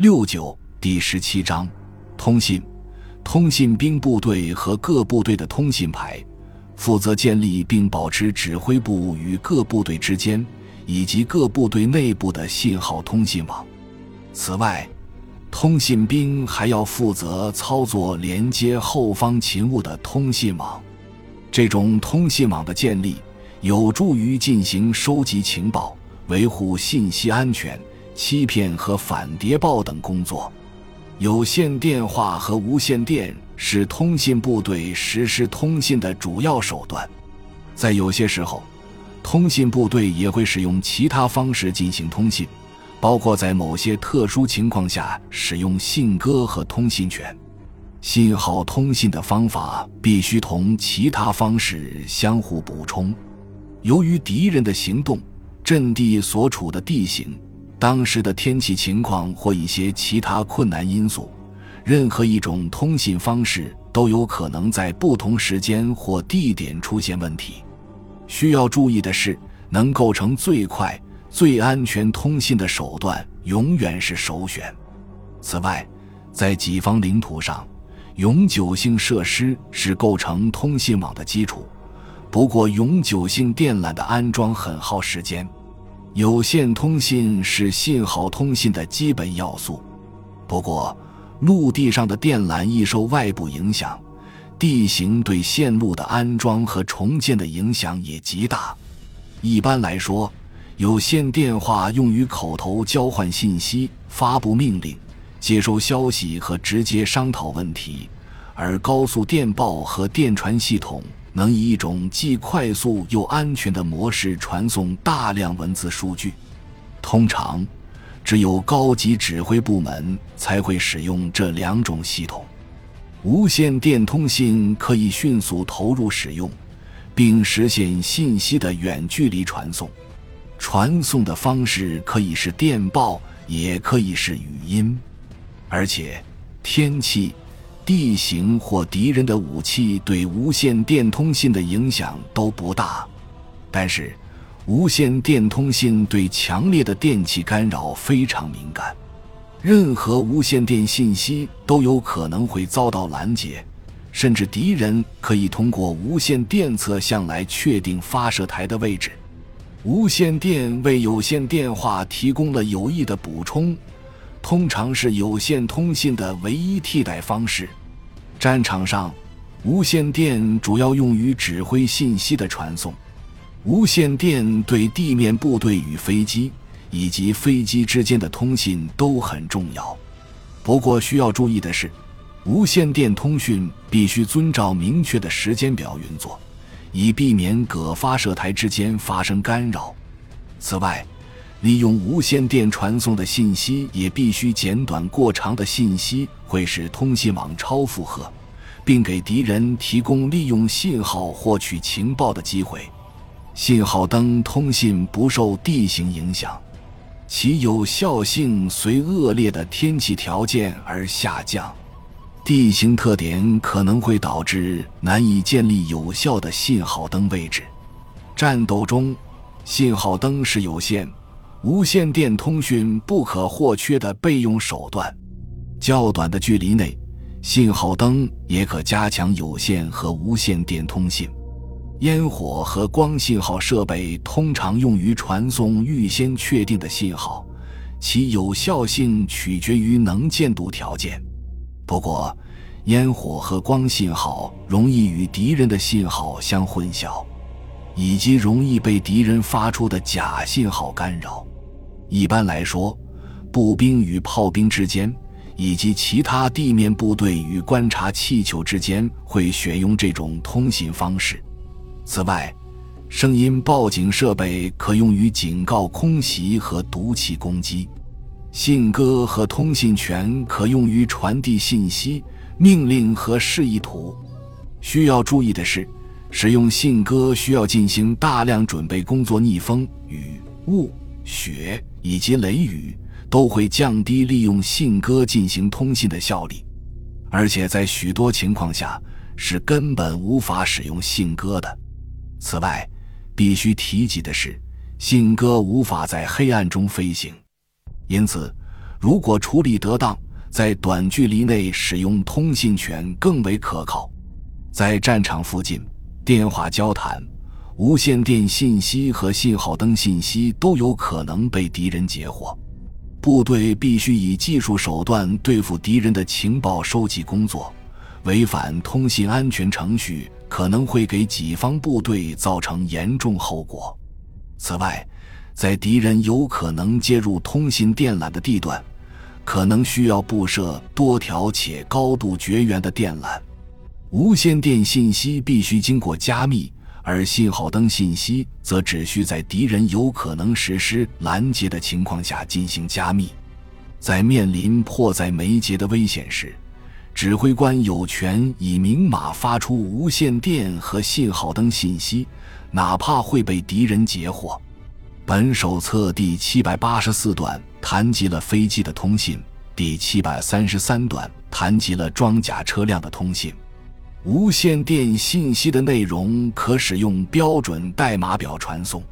六九第十七章，通信，通信兵部队和各部队的通信排，负责建立并保持指挥部与各部队之间以及各部队内部的信号通信网。此外，通信兵还要负责操作连接后方勤务的通信网。这种通信网的建立，有助于进行收集情报、维护信息安全。欺骗和反谍报等工作，有线电话和无线电是通信部队实施通信的主要手段。在有些时候，通信部队也会使用其他方式进行通信，包括在某些特殊情况下使用信鸽和通信犬。信号通信的方法必须同其他方式相互补充。由于敌人的行动、阵地所处的地形。当时的天气情况或一些其他困难因素，任何一种通信方式都有可能在不同时间或地点出现问题。需要注意的是，能构成最快、最安全通信的手段永远是首选。此外，在己方领土上，永久性设施是构成通信网的基础。不过，永久性电缆的安装很耗时间。有线通信是信号通信的基本要素，不过陆地上的电缆易受外部影响，地形对线路的安装和重建的影响也极大。一般来说，有线电话用于口头交换信息、发布命令、接收消息和直接商讨问题，而高速电报和电传系统。能以一种既快速又安全的模式传送大量文字数据，通常只有高级指挥部门才会使用这两种系统。无线电通信可以迅速投入使用，并实现信息的远距离传送。传送的方式可以是电报，也可以是语音，而且天气。地形或敌人的武器对无线电通信的影响都不大，但是无线电通信对强烈的电气干扰非常敏感，任何无线电信息都有可能会遭到拦截，甚至敌人可以通过无线电测向来确定发射台的位置。无线电为有线电话提供了有益的补充，通常是有线通信的唯一替代方式。战场上，无线电主要用于指挥信息的传送。无线电对地面部队与飞机以及飞机之间的通信都很重要。不过需要注意的是，无线电通讯必须遵照明确的时间表运作，以避免各发射台之间发生干扰。此外，利用无线电传送的信息也必须简短，过长的信息会使通信网超负荷，并给敌人提供利用信号获取情报的机会。信号灯通信不受地形影响，其有效性随恶劣的天气条件而下降。地形特点可能会导致难以建立有效的信号灯位置。战斗中，信号灯是有限。无线电通讯不可或缺的备用手段。较短的距离内，信号灯也可加强有线和无线电通信。烟火和光信号设备通常用于传送预先确定的信号，其有效性取决于能见度条件。不过，烟火和光信号容易与敌人的信号相混淆，以及容易被敌人发出的假信号干扰。一般来说，步兵与炮兵之间，以及其他地面部队与观察气球之间会选用这种通信方式。此外，声音报警设备可用于警告空袭和毒气攻击。信鸽和通信权可用于传递信息、命令和示意图。需要注意的是，使用信鸽需要进行大量准备工作，逆风、雨、雾。雪以及雷雨都会降低利用信鸽进行通信的效率，而且在许多情况下是根本无法使用信鸽的。此外，必须提及的是，信鸽无法在黑暗中飞行，因此，如果处理得当，在短距离内使用通信权更为可靠。在战场附近，电话交谈、无线电信息和信号灯信息都有可能被敌人截获。部队必须以技术手段对付敌人的情报收集工作，违反通信安全程序可能会给己方部队造成严重后果。此外，在敌人有可能接入通信电缆的地段，可能需要布设多条且高度绝缘的电缆。无线电信息必须经过加密。而信号灯信息则只需在敌人有可能实施拦截的情况下进行加密。在面临迫在眉睫的危险时，指挥官有权以明码发出无线电和信号灯信息，哪怕会被敌人截获。本手册第七百八十四段谈及了飞机的通信，第七百三十三段谈及了装甲车辆的通信。无线电信息的内容可使用标准代码表传送。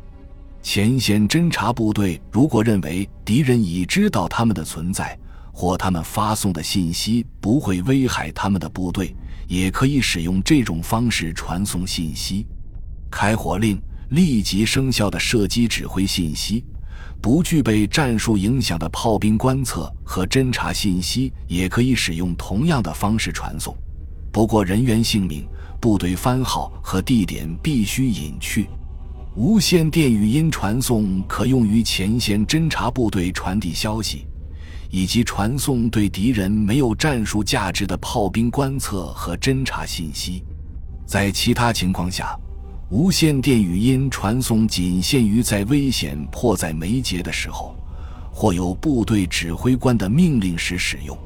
前线侦察部队如果认为敌人已知道他们的存在，或他们发送的信息不会危害他们的部队，也可以使用这种方式传送信息。开火令立即生效的射击指挥信息，不具备战术影响的炮兵观测和侦察信息，也可以使用同样的方式传送。不过，人员姓名、部队番号和地点必须隐去。无线电语音传送可用于前线侦察部队传递消息，以及传送对敌人没有战术价值的炮兵观测和侦察信息。在其他情况下，无线电语音传送仅限于在危险迫在眉睫的时候，或有部队指挥官的命令时使用。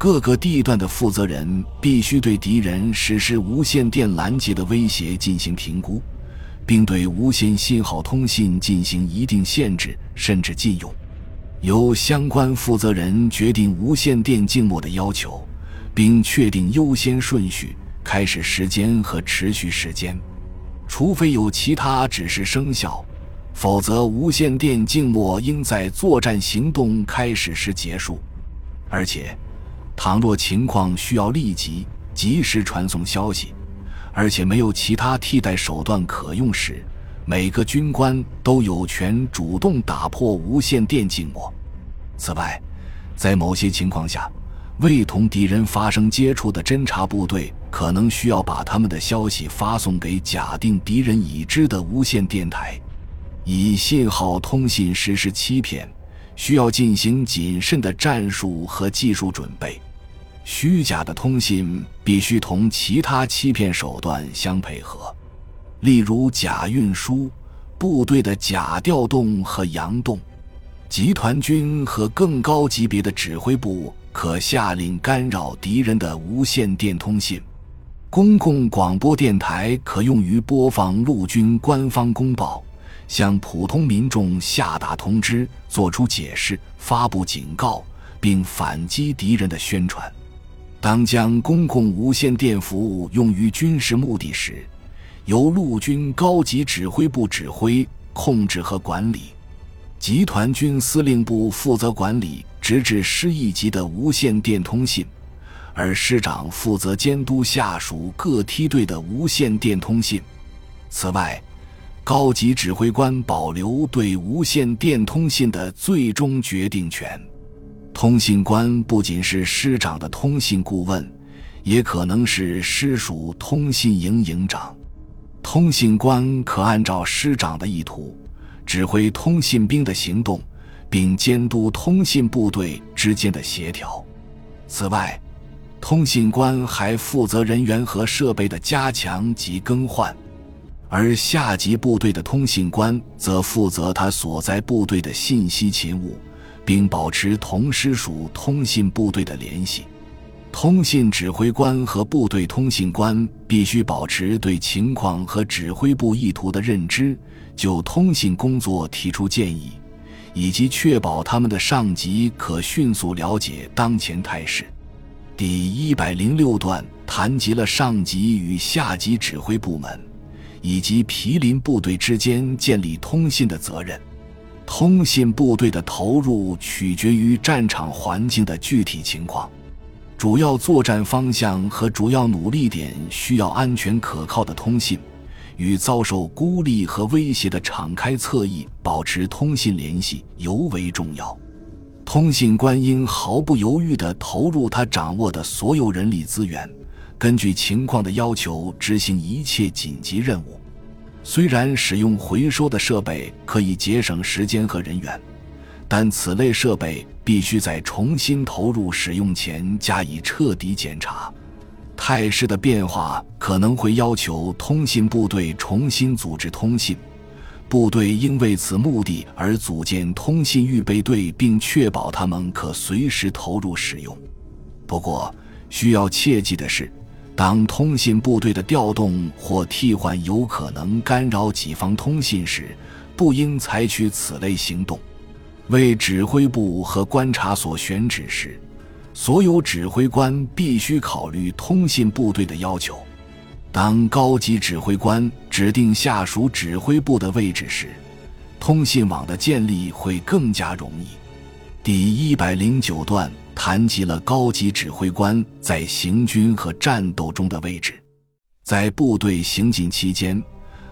各个地段的负责人必须对敌人实施无线电拦截的威胁进行评估，并对无线信号通信进行一定限制，甚至禁用。由相关负责人决定无线电静默的要求，并确定优先顺序、开始时间和持续时间。除非有其他指示生效，否则无线电静默应在作战行动开始时结束，而且。倘若情况需要立即、及时传送消息，而且没有其他替代手段可用时，每个军官都有权主动打破无线电静默。此外，在某些情况下，未同敌人发生接触的侦察部队可能需要把他们的消息发送给假定敌人已知的无线电台。以信号通信实施欺骗，需要进行谨慎的战术和技术准备。虚假的通信必须同其他欺骗手段相配合，例如假运输、部队的假调动和佯动。集团军和更高级别的指挥部可下令干扰敌人的无线电通信。公共广播电台可用于播放陆军官方公报，向普通民众下达通知、作出解释、发布警告，并反击敌人的宣传。当将公共无线电服务用于军事目的时，由陆军高级指挥部指挥、控制和管理；集团军司令部负责管理直至师一级的无线电通信，而师长负责监督下属各梯队的无线电通信。此外，高级指挥官保留对无线电通信的最终决定权。通信官不仅是师长的通信顾问，也可能是师属通信营营长。通信官可按照师长的意图，指挥通信兵的行动，并监督通信部队之间的协调。此外，通信官还负责人员和设备的加强及更换，而下级部队的通信官则负责他所在部队的信息勤务。并保持同师属通信部队的联系。通信指挥官和部队通信官必须保持对情况和指挥部意图的认知，就通信工作提出建议，以及确保他们的上级可迅速了解当前态势。第一百零六段谈及了上级与下级指挥部门以及毗邻部队之间建立通信的责任。通信部队的投入取决于战场环境的具体情况，主要作战方向和主要努力点需要安全可靠的通信，与遭受孤立和威胁的敞开侧翼保持通信联系尤为重要。通信官应毫不犹豫地投入他掌握的所有人力资源，根据情况的要求执行一切紧急任务。虽然使用回收的设备可以节省时间和人员，但此类设备必须在重新投入使用前加以彻底检查。态势的变化可能会要求通信部队重新组织通信，部队应为此目的而组建通信预备队，并确保他们可随时投入使用。不过，需要切记的是。当通信部队的调动或替换有可能干扰己方通信时，不应采取此类行动。为指挥部和观察所选址时，所有指挥官必须考虑通信部队的要求。当高级指挥官指定下属指挥部的位置时，通信网的建立会更加容易。第一百零九段。谈及了高级指挥官在行军和战斗中的位置。在部队行进期间，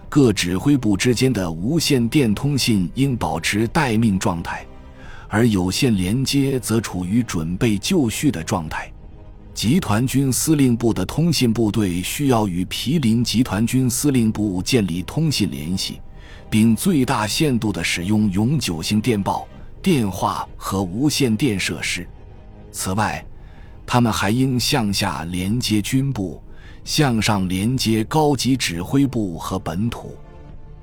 各指挥部之间的无线电通信应保持待命状态，而有线连接则处于准备就绪的状态。集团军司令部的通信部队需要与毗邻集团军司令部建立通信联系，并最大限度地使用永久性电报、电话和无线电设施。此外，他们还应向下连接军部，向上连接高级指挥部和本土。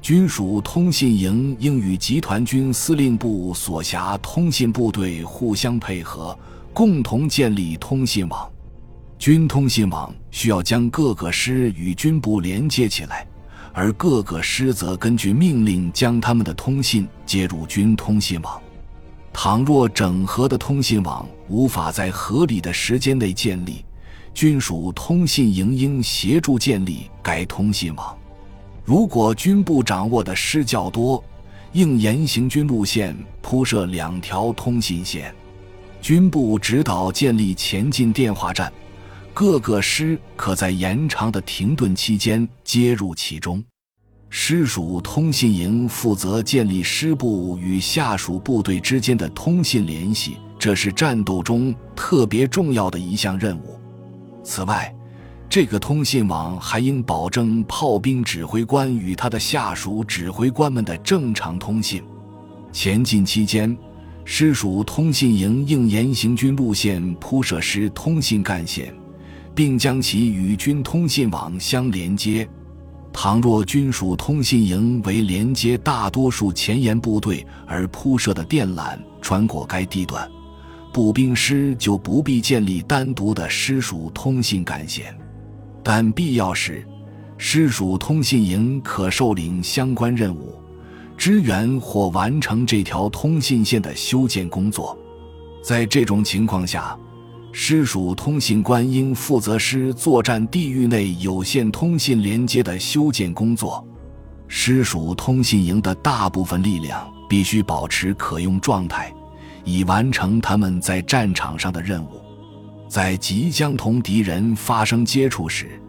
军属通信营应与集团军司令部所辖通信部队互相配合，共同建立通信网。军通信网需要将各个师与军部连接起来，而各个师则根据命令将他们的通信接入军通信网。倘若整合的通信网无法在合理的时间内建立，军属通信营应协助建立该通信网。如果军部掌握的师较多，应沿行军路线铺设两条通信线。军部指导建立前进电话站，各个师可在延长的停顿期间接入其中。师属通信营负责建立师部与下属部队之间的通信联系，这是战斗中特别重要的一项任务。此外，这个通信网还应保证炮兵指挥官与他的下属指挥官们的正常通信。前进期间，师属通信营应沿行军路线铺设师通信干线，并将其与军通信网相连接。倘若军属通信营为连接大多数前沿部队而铺设的电缆穿过该地段，步兵师就不必建立单独的师属通信干线，但必要时，师属通信营可受领相关任务，支援或完成这条通信线的修建工作。在这种情况下，师属通信官应负责师作战地域内有线通信连接的修建工作。师属通信营的大部分力量必须保持可用状态，以完成他们在战场上的任务。在即将同敌人发生接触时，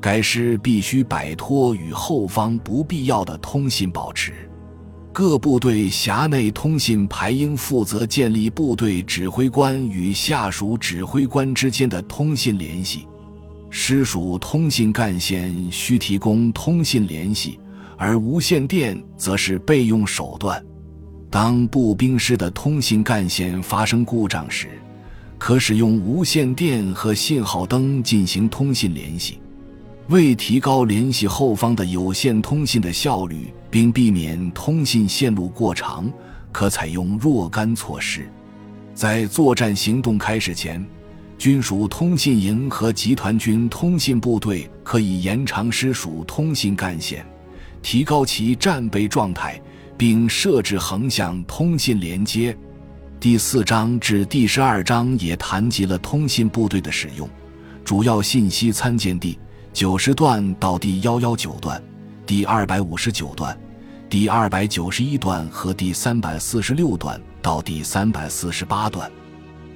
该师必须摆脱与后方不必要的通信保持。各部队辖内通信排应负责建立部队指挥官与下属指挥官之间的通信联系。师属通信干线需提供通信联系，而无线电则是备用手段。当步兵师的通信干线发生故障时，可使用无线电和信号灯进行通信联系。为提高联系后方的有线通信的效率，并避免通信线路过长，可采用若干措施。在作战行动开始前，军属通信营和集团军通信部队可以延长师属通信干线，提高其战备状态，并设置横向通信连接。第四章至第十二章也谈及了通信部队的使用，主要信息参见地。九十段到第幺幺九段，第二百五十九段，第二百九十一段和第三百四十六段到第三百四十八段。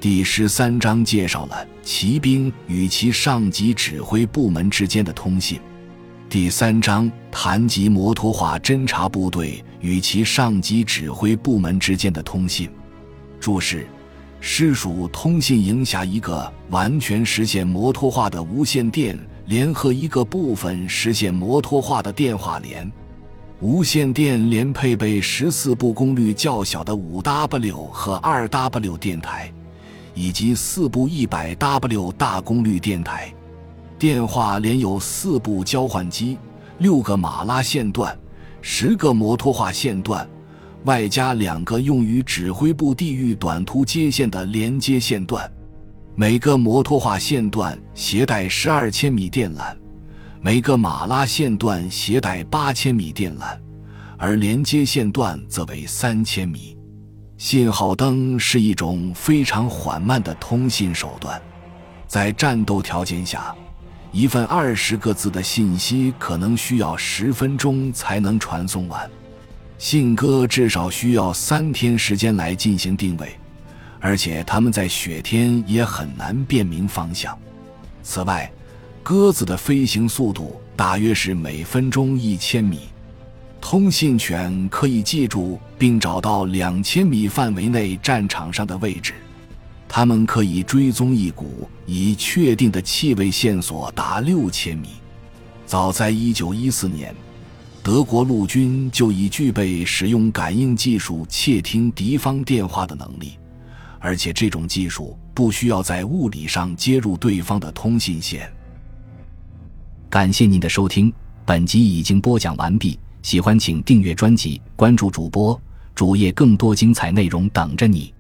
第十三章介绍了骑兵与其上级指挥部门之间的通信。第三章谈及摩托化侦察部队与其上级指挥部门之间的通信。注释：师属通信营下一个完全实现摩托化的无线电联合一个部分实现摩托化的电话连。无线电连配备十四部功率较小的五 W 和二 W 电台。以及四部一百 W 大功率电台，电话连有四部交换机、六个马拉线段、十个摩托化线段，外加两个用于指挥部地域短途接线的连接线段。每个摩托化线段携带十二千米电缆，每个马拉线段携带八千米电缆，而连接线段则为三千米。信号灯是一种非常缓慢的通信手段，在战斗条件下，一份二十个字的信息可能需要十分钟才能传送完。信鸽至少需要三天时间来进行定位，而且它们在雪天也很难辨明方向。此外，鸽子的飞行速度大约是每分钟一千米。通信犬可以记住并找到两千米范围内战场上的位置，它们可以追踪一股已确定的气味线索达六千米。早在一九一四年，德国陆军就已具备使用感应技术窃听敌方电话的能力，而且这种技术不需要在物理上接入对方的通信线。感谢您的收听，本集已经播讲完毕。喜欢请订阅专辑，关注主播主页，更多精彩内容等着你。